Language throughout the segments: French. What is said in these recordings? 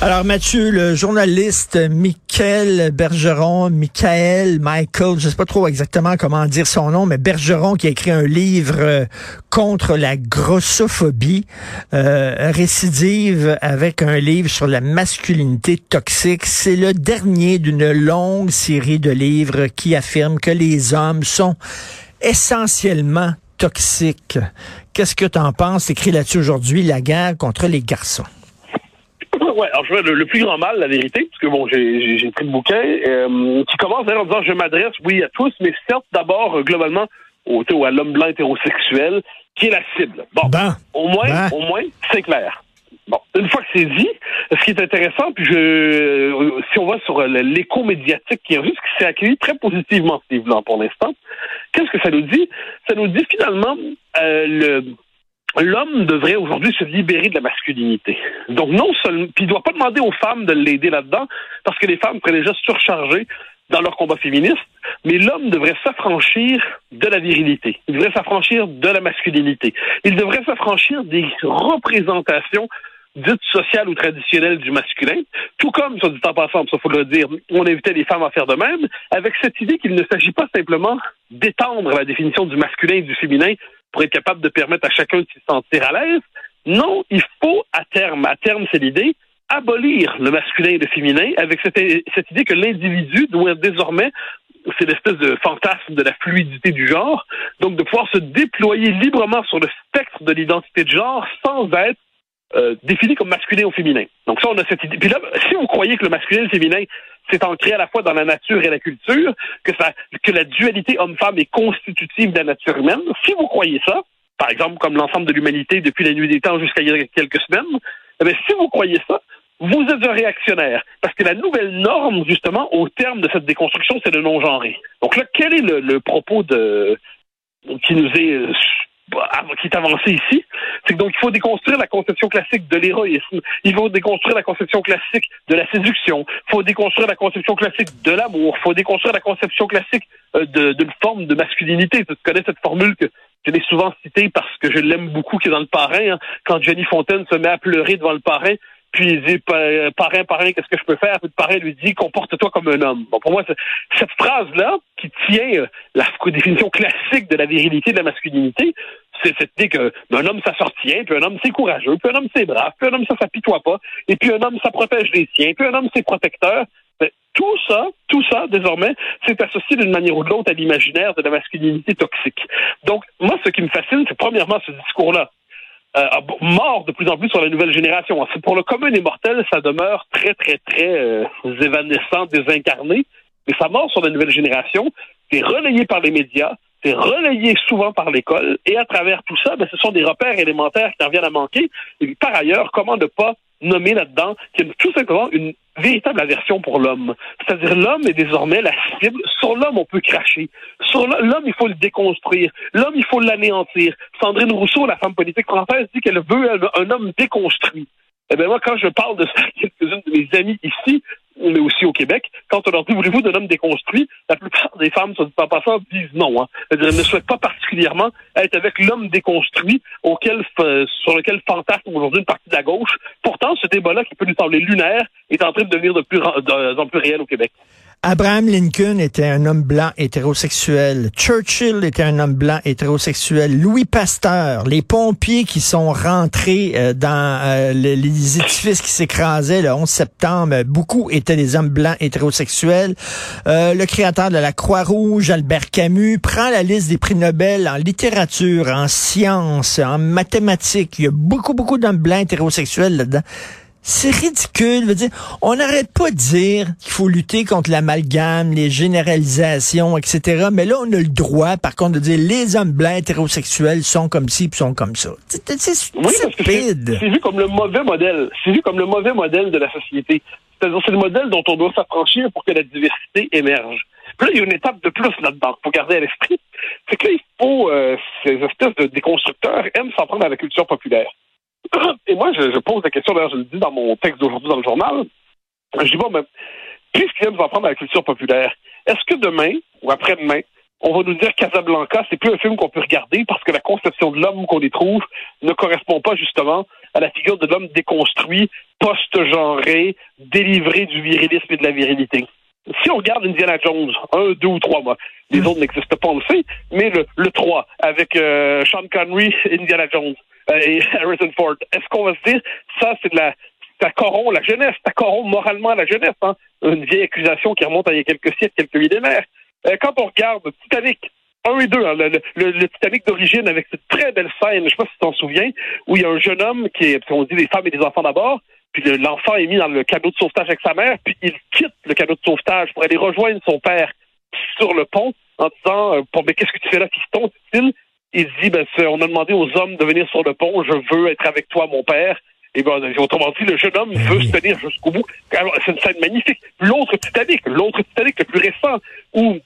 Alors Mathieu, le journaliste Michael Bergeron, Michael, Michael, je sais pas trop exactement comment dire son nom, mais Bergeron qui a écrit un livre euh, contre la grossophobie, euh, récidive avec un livre sur la masculinité toxique. C'est le dernier d'une longue série de livres qui affirment que les hommes sont essentiellement toxiques. Qu'est-ce que tu en penses? écrit là-dessus aujourd'hui, la guerre contre les garçons. Ouais, alors je vois le, le, plus grand mal, la vérité, parce que bon, j'ai pris le bouquin, euh, qui commence d'ailleurs en disant je m'adresse, oui, à tous, mais certes d'abord euh, globalement au, à l'homme blanc hétérosexuel, qui est la cible. Bon, Ben, au moins, ben. au moins, c'est clair. Bon, une fois que c'est dit, ce qui est intéressant, puis je, euh, si on va sur euh, l'écho médiatique qui est juste qui s'est accueilli très positivement ce livre-là pour l'instant, qu'est-ce que ça nous dit? Ça nous dit finalement euh, le l'homme devrait aujourd'hui se libérer de la masculinité. Donc non seulement, puis il doit pas demander aux femmes de l'aider là-dedans, parce que les femmes seraient déjà surchargées dans leur combat féministe, mais l'homme devrait s'affranchir de la virilité. Il devrait s'affranchir de la masculinité. Il devrait s'affranchir des représentations dites sociales ou traditionnelles du masculin, tout comme, soit dit en passant, ça faut le dire, on invitait les femmes à faire de même, avec cette idée qu'il ne s'agit pas simplement d'étendre la définition du masculin et du féminin pour être capable de permettre à chacun de se sentir à l'aise. Non, il faut à terme, à terme c'est l'idée, abolir le masculin et le féminin avec cette, cette idée que l'individu doit désormais c'est l'espèce de fantasme de la fluidité du genre, donc de pouvoir se déployer librement sur le spectre de l'identité de genre sans être euh, défini comme masculin ou féminin. Donc ça, on a cette idée. Puis là, si vous croyez que le masculin et le féminin, c'est ancré à la fois dans la nature et la culture, que ça, que la dualité homme-femme est constitutive de la nature humaine, si vous croyez ça, par exemple comme l'ensemble de l'humanité depuis la nuit des temps jusqu'à il y a quelques semaines, eh bien, si vous croyez ça, vous êtes un réactionnaire. Parce que la nouvelle norme, justement, au terme de cette déconstruction, c'est le non-genré. Donc là, quel est le, le propos de qui nous est euh, qui est avancé ici, c'est que donc il faut déconstruire la conception classique de l'héroïsme, il faut déconstruire la conception classique de la séduction, il faut déconstruire la conception classique de l'amour, il faut déconstruire la conception classique euh, d'une forme de masculinité. Tu connais cette formule que je l'ai souvent citée parce que je l'aime beaucoup, qui est dans le parrain, hein, quand Jenny Fontaine se met à pleurer devant le parrain, puis il dit parrain, parrain, qu'est-ce que je peux faire? Puis le parrain lui dit comporte-toi comme un homme. Bon, pour moi, cette phrase-là, qui tient euh, la définition classique de la virilité de la masculinité, c'est cette idée que un homme ça sortient, puis un homme c'est courageux, puis un homme c'est brave, puis un homme ça s'apitoie pas, et puis un homme ça protège les siens, puis un homme c'est protecteur. Mais tout ça, tout ça, désormais, c'est associé d'une manière ou de l'autre à l'imaginaire de la masculinité toxique. Donc, moi, ce qui me fascine, c'est premièrement ce discours-là euh, mort de plus en plus sur la nouvelle génération. Pour le commun des mortels, ça demeure très, très, très euh, évanescent, désincarné, mais ça mort sur la nouvelle génération, c'est relayé par les médias, c'est relayé souvent par l'école, et à travers tout ça, ben, ce sont des repères élémentaires qui en viennent à manquer. Et par ailleurs, comment ne pas nommer là-dedans qu'il y a tout simplement une véritable aversion pour l'homme. C'est-à-dire l'homme est désormais la cible. Sur l'homme, on peut cracher. Sur l'homme, il faut le déconstruire. L'homme, il faut l'anéantir. Sandrine Rousseau, la femme politique française, dit qu'elle veut un, homme déconstruit. Eh bien, moi, quand je parle de ça quelques-unes de mes amis ici, mais aussi au Québec, quand on leur dit voulez-vous d'un homme déconstruit, la plupart des femmes, sur pas passant, disent non. Hein. Elles ne souhaitent pas particulièrement être avec l'homme déconstruit auquel, sur lequel fantasme aujourd'hui une partie de la gauche. Pourtant, ce débat-là, qui peut nous sembler lunaire, est en train de devenir de plus, de, de plus réel au Québec. Abraham Lincoln était un homme blanc hétérosexuel. Churchill était un homme blanc hétérosexuel. Louis Pasteur, les pompiers qui sont rentrés euh, dans euh, les, édifices qui s'écrasaient le 11 septembre, beaucoup étaient des hommes blancs hétérosexuels. Euh, le créateur de la Croix-Rouge, Albert Camus, prend la liste des prix Nobel en littérature, en sciences, en mathématiques. Il y a beaucoup, beaucoup d'hommes blancs hétérosexuels là-dedans. C'est ridicule. Veut dire, on n'arrête pas de dire qu'il faut lutter contre l'amalgame, les généralisations, etc. Mais là, on a le droit, par contre, de dire les hommes blancs hétérosexuels sont comme ci puis sont comme ça. C'est stupide. C'est vu comme le mauvais modèle. C'est vu comme le mauvais modèle de la société. C'est-à-dire, c'est le modèle dont on doit s'affranchir pour que la diversité émerge. Puis là, il y a une étape de plus là-dedans, pour garder à l'esprit. C'est qu'il faut, euh, ces espèces de déconstructeurs aiment s'en prendre à la culture populaire. Et moi, je, pose la question, d'ailleurs, je le dis dans mon texte d'aujourd'hui dans le journal. Je dis, bon, mais puis ce qui vient nous en prendre à la culture populaire? Est-ce que demain ou après-demain, on va nous dire Casablanca, c'est plus un film qu'on peut regarder parce que la conception de l'homme qu'on y trouve ne correspond pas justement à la figure de l'homme déconstruit, post-genré, délivré du virilisme et de la virilité? Si on regarde Indiana Jones, un, deux ou trois mois, les autres n'existent pas, on le sait, mais le, le 3, avec euh, Sean Connery, Indiana Jones euh, et Harrison Ford, est-ce qu'on va se dire, ça c'est de la ça corrompt la jeunesse, ça corrompt moralement la jeunesse, hein? une vieille accusation qui remonte à il y a quelques siècles, quelques millénaires. Euh, quand on regarde Titanic, 1 et 2, hein, le, le, le, Titanic d'origine avec cette très belle scène, je sais pas si tu t'en souviens, où il y a un jeune homme qui est, on dit des femmes et des enfants d'abord, puis l'enfant est mis dans le canot de sauvetage avec sa mère, puis il quitte le canot de sauvetage pour aller rejoindre son père sur le pont en disant euh, Mais qu'est-ce que tu fais là, fiston dit-il. Il dit ben, On a demandé aux hommes de venir sur le pont, je veux être avec toi, mon père. Et ben, autrement dit, le jeune homme ben veut se tenir jusqu'au bout. C'est une scène magnifique. L'autre Titanic, l'autre Titanic le plus récent, où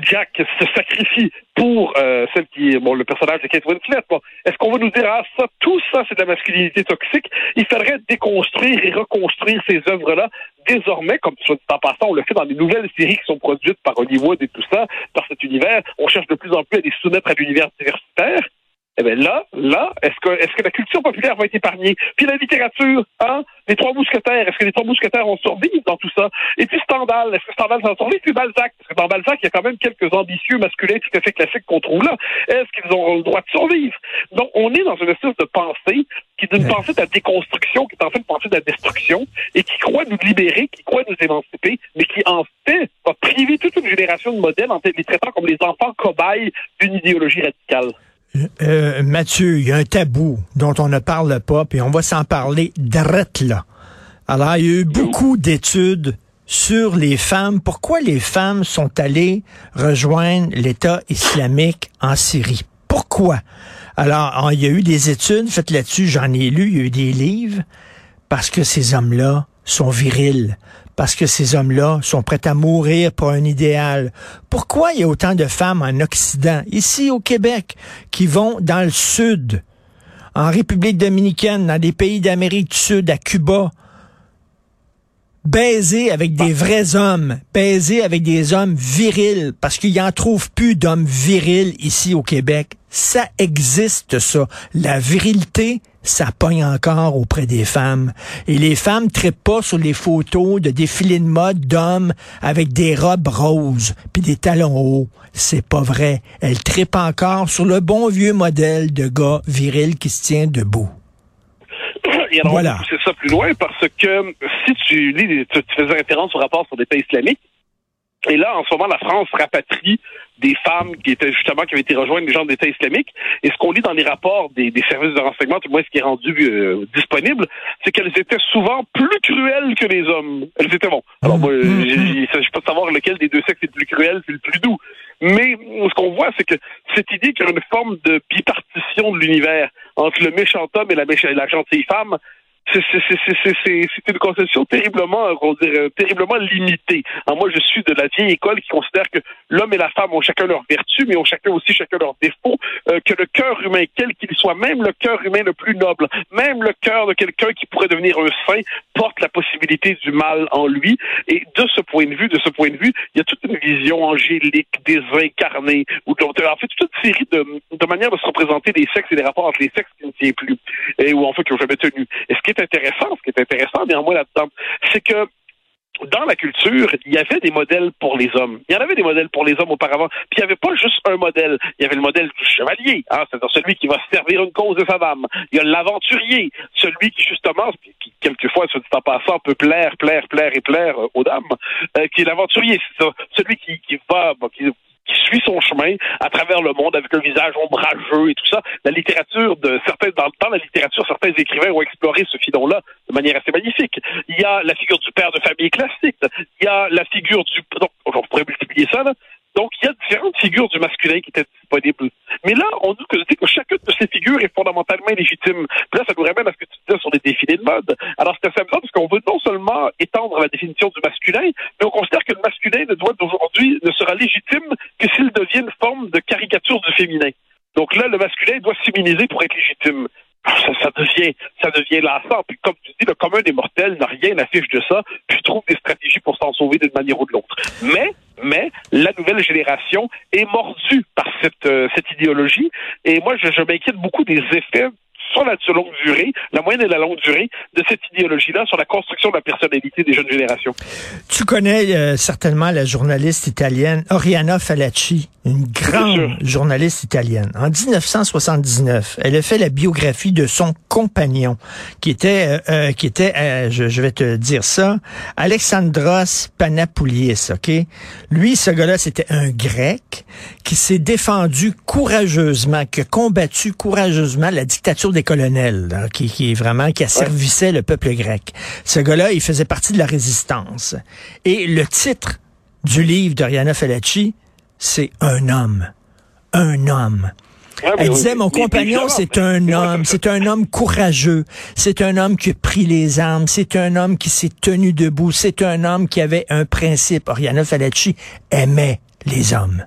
Jack se sacrifie pour euh, celle qui est bon le personnage de Kate Winslet. Bon. Est-ce qu'on va nous dire ah ça, tout ça c'est de la masculinité toxique? Il faudrait déconstruire et reconstruire ces œuvres-là désormais, comme soit en passant, on le fait dans les nouvelles séries qui sont produites par Hollywood et tout ça, par cet univers. On cherche de plus en plus à les soumettre à l'univers diversitaire. Eh bien là, là, est-ce que est-ce que la culture populaire va être épargnée? Puis la littérature, hein? Les trois mousquetaires, est-ce que les trois mousquetaires ont survécu dans tout ça? Et puis Stendhal, est-ce que Stendhal s'en survécu? Puis Balzac, parce que dans Balzac, il y a quand même quelques ambitieux masculins tout à fait classiques qu'on trouve là. Est-ce qu'ils auront le droit de survivre? Donc, on est dans une espèce de pensée qui est une pensée de la déconstruction, qui est en fait une pensée de la destruction, et qui croit nous libérer, qui croit nous émanciper, mais qui en fait va priver toute une génération de modèles en les traitant comme les enfants cobayes d'une idéologie radicale. Euh, Mathieu, il y a un tabou dont on ne parle pas, puis on va s'en parler drette là. Alors, il y a eu beaucoup d'études sur les femmes. Pourquoi les femmes sont allées rejoindre l'État islamique en Syrie? Pourquoi? Alors, il y a eu des études faites là-dessus, j'en ai lu, il y a eu des livres, parce que ces hommes-là sont virils, parce que ces hommes-là sont prêts à mourir pour un idéal. Pourquoi il y a autant de femmes en Occident, ici au Québec, qui vont dans le Sud, en République dominicaine, dans des pays d'Amérique du Sud, à Cuba, baiser avec des vrais hommes, baiser avec des hommes virils, parce qu'il en trouve plus d'hommes virils ici au Québec. Ça existe, ça. La virilité, ça pogne encore auprès des femmes. Et les femmes trippent pas sur les photos de défilés de mode d'hommes avec des robes roses puis des talons hauts. C'est pas vrai. Elles trippent encore sur le bon vieux modèle de gars viril qui se tient debout. Et alors, voilà. c'est ça plus loin parce que si tu lis, tu, tu faisais référence au rapport sur l'État islamique, et là, en ce moment, la France rapatrie des femmes qui étaient justement qui avaient été rejointes des gens d'État islamique. Et ce qu'on lit dans les rapports des, des services de renseignement, tout moins ce qui est rendu euh, disponible, c'est qu'elles étaient souvent plus cruelles que les hommes. Elles étaient bon. Alors moi, il ne s'agit pas de savoir lequel des deux sexes est le plus cruel, c'est le plus doux. Mais ce qu'on voit, c'est que cette idée qu'il y a une forme de bipartition de l'univers entre le méchant homme et la, et la gentille femme, c'est une conception terriblement, on dirait, terriblement limitée. Moi, je suis de la vieille école qui considère que l'homme et la femme ont chacun leurs vertus, mais ont chacun aussi chacun leurs défauts, euh, que le cœur humain, quel qu'il soit, même le cœur humain le plus noble, même le cœur de quelqu'un qui pourrait devenir un saint, porte la possibilité du mal en lui. Et de ce point de vue, de ce point de vue, il y a toute une vision angélique, désincarnée, ou en fait toute une série de, de manières de se représenter des sexes et des rapports entre les sexes qui ne tient plus, et ou en fait qui n'ont jamais tenu. Et intéressant, ce qui est intéressant néanmoins là-dedans, c'est que dans la culture, il y avait des modèles pour les hommes. Il y en avait des modèles pour les hommes auparavant. Puis il n'y avait pas juste un modèle. Il y avait le modèle du chevalier, hein, c'est-à-dire celui qui va servir une cause de sa dame. Il y a l'aventurier, celui qui justement, qui quelquefois, se dit en passant, peut plaire, plaire, plaire et plaire aux dames, euh, qui est l'aventurier, c'est celui qui, va, qui suit son chemin à travers le monde avec un visage ombrageux et tout ça. La littérature de certains, dans, dans la littérature, certains écrivains ont exploré ce filon-là de manière assez magnifique. Il y a la figure du père de famille classique. Il y a la figure du, donc, on pourrait multiplier ça, là. Donc, il y a différentes figures du masculin qui étaient disponibles. Mais là, on dit que, que chacune de ces figures est fondamentalement légitime. Puis là, ça nous ramène à ce que tu disais sur les défilés de mode. Alors, c'est assez amusant parce qu'on veut non seulement étendre la définition du masculin, mais on considère que le masculin ne doit d'aujourd'hui ne sera légitime que s'il devient une forme de caricature du féminin. Donc là, le masculin doit s'immuniser pour être légitime. ça, ça, devient ça devient lassant. Puis comme tu dis, le commun des mortels n'a rien affiche de ça, puis trouve des stratégies pour s'en sauver d'une manière ou de l'autre. Mais mais la nouvelle génération est mordue par cette euh, cette idéologie. Et moi, je, je m'inquiète beaucoup des effets sur la longue durée, la moyenne et la longue durée de cette idéologie-là sur la construction de la personnalité des jeunes générations. Tu connais euh, certainement la journaliste italienne Oriana Falacci, une grande journaliste italienne. En 1979, elle a fait la biographie de son compagnon, qui était, euh, euh, qui était, je, je, vais te dire ça, Alexandros Panapoulias, ok? Lui, ce gars-là, c'était un Grec qui s'est défendu courageusement, qui a combattu courageusement la dictature des colonels, qui, qui, est vraiment, qui asservissait le peuple grec. Ce gars-là, il faisait partie de la résistance. Et le titre du livre d'Oriana Falacci, c'est Un homme. Un homme. Elle disait, mon compagnon, c'est un homme, c'est un homme courageux, c'est un homme qui a pris les armes, c'est un homme qui s'est tenu debout, c'est un homme qui avait un principe. Oriana Falacci aimait les hommes.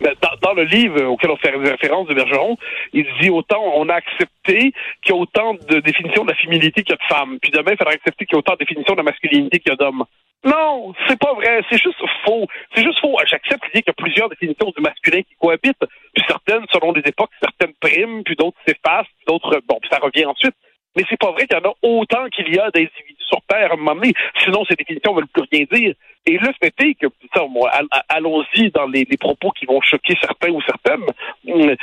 Dans, dans, le livre auquel on fait référence de Bergeron, il dit autant on a accepté qu'il y a autant de définitions de la féminité qu'il y a de femmes. Puis demain, il faudra accepter qu'il y a autant de définitions de la masculinité qu'il y a d'hommes. Non, c'est pas vrai. C'est juste faux. C'est juste faux. J'accepte qu'il y a plusieurs définitions du masculin qui cohabitent. Puis certaines, selon les époques, certaines priment, puis d'autres s'effacent, d'autres, bon, puis ça revient ensuite. Mais c'est pas vrai qu'il y en a autant qu'il y a d'individus sur Terre à un moment donné. Sinon, ces définitions ne veulent plus rien dire. Et le fait est que, allons-y dans les, les, propos qui vont choquer certains ou certaines, hum,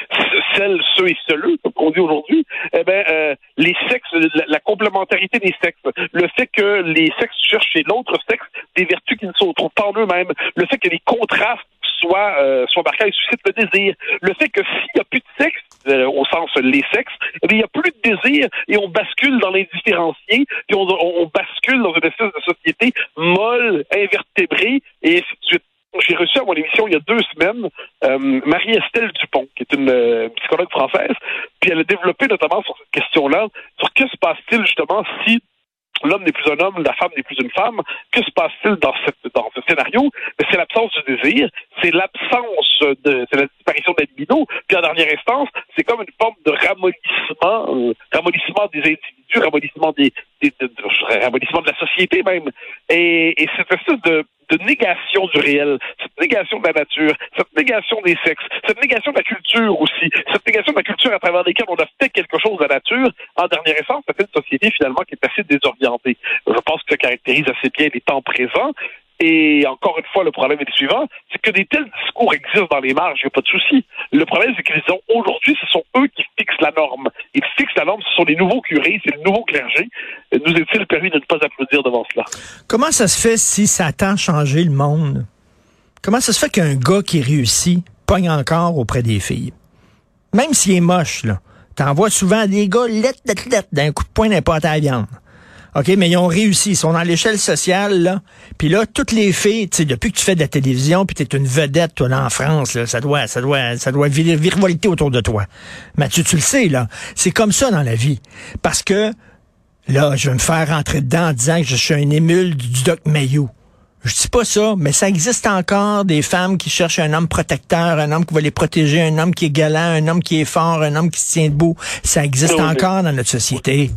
celles, ceux et ceux comme on dit aujourd'hui, eh ben, euh, les sexes, la, la, complémentarité des sexes, le fait que les sexes cherchent chez l'autre sexe des vertus qui ne se retrouvent pas en eux-mêmes, le fait que les contrastes soient, euh, et suscitent le désir, le fait que s'il n'y a plus de sexe, euh, au sens les sexes, eh il n'y a plus de désir et on bascule dans l'indifférencié, puis on, on, bascule dans une espèce de société molle, invertébrée, et ainsi de suite. J'ai reçu à mon émission il y a deux semaines euh, Marie-Estelle Dupont, qui est une euh, psychologue française, puis elle a développé notamment sur cette question-là, sur que se passe-t-il justement si l'homme n'est plus un homme, la femme n'est plus une femme. Que se passe-t-il dans, ce scénario? C'est l'absence du désir, c'est l'absence de, c'est la disparition de la libido, puis en dernière instance, c'est comme une forme de ramollissement, euh, ramollissement des individus, ramollissement des, de, de, ramollissement de la société même. Et, et cette espèce de, négation du réel, cette négation de la nature, cette négation des sexes, cette négation de la culture aussi, cette négation de la culture à travers laquelle on a fait quelque chose de la nature, en dernière essence, ça fait une société finalement qui est assez désorientée. Je pense que ça caractérise assez bien les temps présents. Et encore une fois, le problème est le suivant, c'est que des tels discours existent dans les marges, il n'y a pas de souci. Le problème, c'est qu'ils ont aujourd'hui, ce sont eux qui fixent la norme. Ils fixent la norme, ce sont les nouveaux curés, c'est le nouveau clergé. Nous est-il permis de ne pas applaudir devant cela? Comment ça se fait si ça tend changer le monde? Comment ça se fait qu'un gars qui réussit pogne encore auprès des filles? Même s'il est moche, là. T'en vois souvent des gars lettres, lettres, lettres, d'un coup de poing n'importe à la viande. OK, mais ils ont réussi. Ils sont dans l'échelle sociale, là. Puis là, toutes les filles, tu sais, depuis que tu fais de la télévision, puis tu es une vedette, toi, là, en France, là, ça doit, ça doit, ça doit virevolter autour de toi. Mathieu, tu le sais, là. C'est comme ça dans la vie. Parce que, là, je vais me faire rentrer dedans en disant que je suis un émule du Doc Mayou. Je dis pas ça, mais ça existe encore des femmes qui cherchent un homme protecteur, un homme qui va les protéger, un homme qui est galant, un homme qui est fort, un homme qui se tient debout. Ça existe encore dans notre société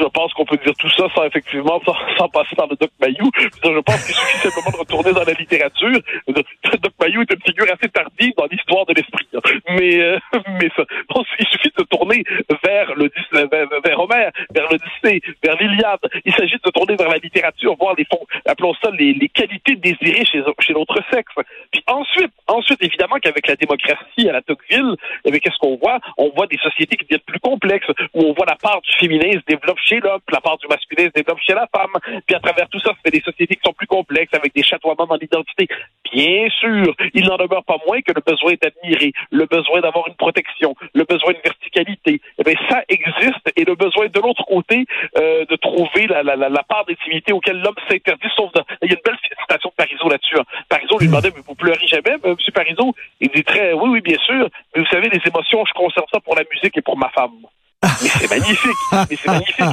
je pense qu'on peut dire tout ça sans effectivement sans, passer par le Doc Mayou. Je pense qu'il suffit simplement de retourner dans la littérature. Doc Mayou est une figure assez tardive dans l'histoire de l'esprit. Mais euh, mais ça, bon, il suffit de tourner vers le vers, vers Homère, vers l'Odyssée, vers l'Iliade. Il s'agit de tourner vers la littérature, voir les fonds, appelons ça les, les qualités désirées chez chez l'autre sexe. Puis ensuite, ensuite évidemment qu'avec la démocratie à la Tocqueville, eh qu'est-ce qu'on voit? On voit des sociétés qui deviennent plus complexes, où on voit la part du féminin se développe chez l'homme, la part du masculin se développe chez la femme. Puis à travers tout ça, fait des sociétés qui sont plus complexes, avec des chatoiements dans l'identité. Bien sûr, il n'en demeure pas moins que le besoin d'admirer, le besoin d'avoir une protection, le besoin d'une verticalité. Eh bien, ça existe et le besoin de l'autre côté euh, de trouver la, la, la, part d'intimité auquel l'homme s'interdit, sauf dans... Il y a une belle citation de Parizeau là-dessus. Hein. Parizeau lui demandait, mais vous pleurez jamais, M. Parizeau? Il dit très, oui, oui, bien sûr, mais vous savez, les émotions, je conserve ça pour la musique et pour ma femme. Mais c'est magnifique. Mais c'est magnifique.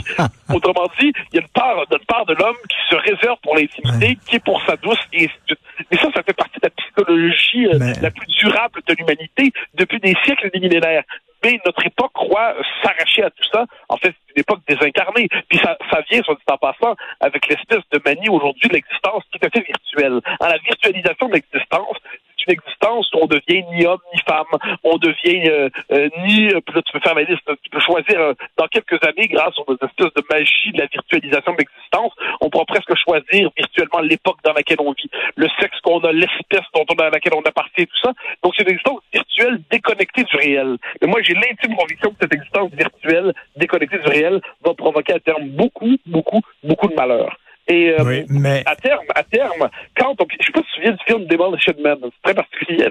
Autrement dit, il y a une part, une part de l'homme qui se réserve pour l'intimité, qui est pour sa douce, et Mais ça, ça fait partie de la psychologie euh, la plus durable de l'humanité depuis des siècles et des millénaires. mais notre époque croit s'arracher à tout ça. En fait, c'est une époque désincarnée. Puis ça, ça vient, soit dit en passant, avec l'espèce de manie aujourd'hui de l'existence tout à fait virtuelle. Hein, la virtualisation de l'existence, une existence où on devient ni homme ni femme, on devient euh, euh, ni, euh, là tu peux faire la liste, tu peux choisir dans quelques années, grâce aux espèces de magie de la virtualisation de l'existence, on pourra presque choisir virtuellement l'époque dans laquelle on vit, le sexe qu'on a, l'espèce dont on a, à laquelle on appartient, tout ça. Donc c'est une existence virtuelle déconnectée du réel. Mais moi j'ai l'intime conviction que cette existence virtuelle déconnectée du réel va provoquer à terme beaucoup, beaucoup, beaucoup de malheur. Et euh, mais... à terme, à terme, quand on, je sais pas si tu te souviens du film Demolition Man, c'est très particulier.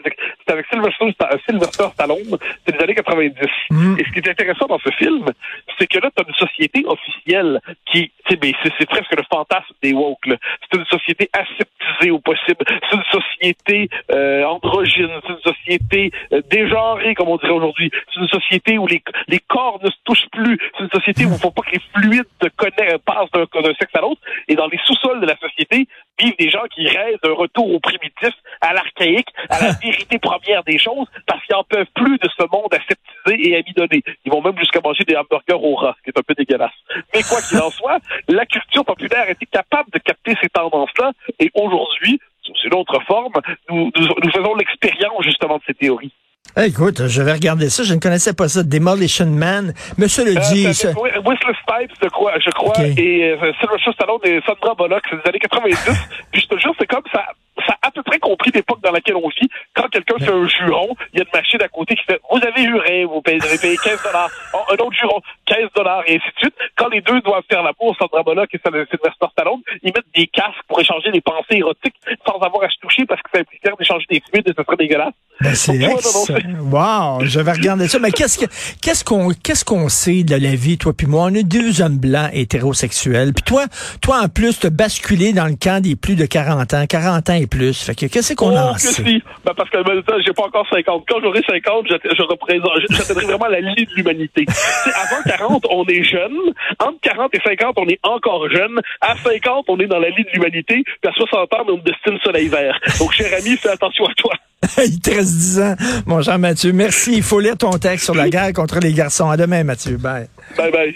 C'est avec Sylvester Stallone, c'est des années 90. Mm. Et ce qui est intéressant dans ce film, c'est que là, tu as une société officielle qui, ben, c'est presque le fantasme des woke. C'est une société aseptisée au possible. C'est une société euh, androgyne. C'est une société euh, dégenrée, comme on dirait aujourd'hui. C'est une société où les, les corps ne se touchent plus. C'est une société où il ne faut pas que les fluides passent d'un sexe à l'autre. Et dans les sous-sols de la société vivent des gens qui rêvent d'un retour au primitif, à l'archaïque, à la vérité première des choses, parce qu'ils n'en peuvent plus de ce monde aseptisé et amidonné. Ils vont même jusqu'à manger des hamburgers au rat, ce qui est un peu dégueulasse. Mais quoi qu'il en soit, la culture populaire était capable de capter ces tendances-là, et aujourd'hui, sous une autre forme, nous, nous faisons l'expérience justement de ces théories. Écoute, je vais regarder ça. Je ne connaissais pas ça. Demolition Man. Monsieur le euh, dit. Ça... Whistler Stipes, je crois, je crois et euh, Sylvester Stallone et Sandra Bullock, c'est des années 90. Puis je te jure, c'est comme ça ça a à peu près compris l'époque dans laquelle on vit. Quand quelqu'un fait un juron, il y a une machine à côté qui fait Vous avez juré, vous avez payé 15 dollars. Oh, un autre juron, 15 dollars, et ainsi de suite. Quand les deux doivent faire la bourse, Sandra Bullock et Sylvester Stallone, ils mettent des casques pour échanger des pensées érotiques sans avoir à se toucher parce que ça impliquerait d'échanger des fluides et ce serait dégueulasse. Ben c'est Wow, je vais regarder ça. Mais qu'est-ce que qu'est-ce qu'on qu'est-ce qu'on sait de la vie, toi puis moi? On est deux hommes blancs hétérosexuels. Puis toi, toi en plus, te basculé dans le camp des plus de 40 ans, 40 ans et plus. Fait que qu'est-ce qu'on oh, en sait? Si. Ben parce que ben, j'ai pas encore 50. Quand j'aurai 50, je, représente, j'atteindrai vraiment la ligne de l'humanité. avant 40, on est jeune. Entre 40 et 50, on est encore jeune. À 50, on est dans la ligne de l'humanité. Puis à 60 ans, on est de style soleil vert. Donc, cher ami, fais attention à toi. Il te reste 10 ans, mon cher Mathieu. Merci. Il faut lire ton texte sur la guerre contre les garçons. À demain, Mathieu. Bye. Bye bye.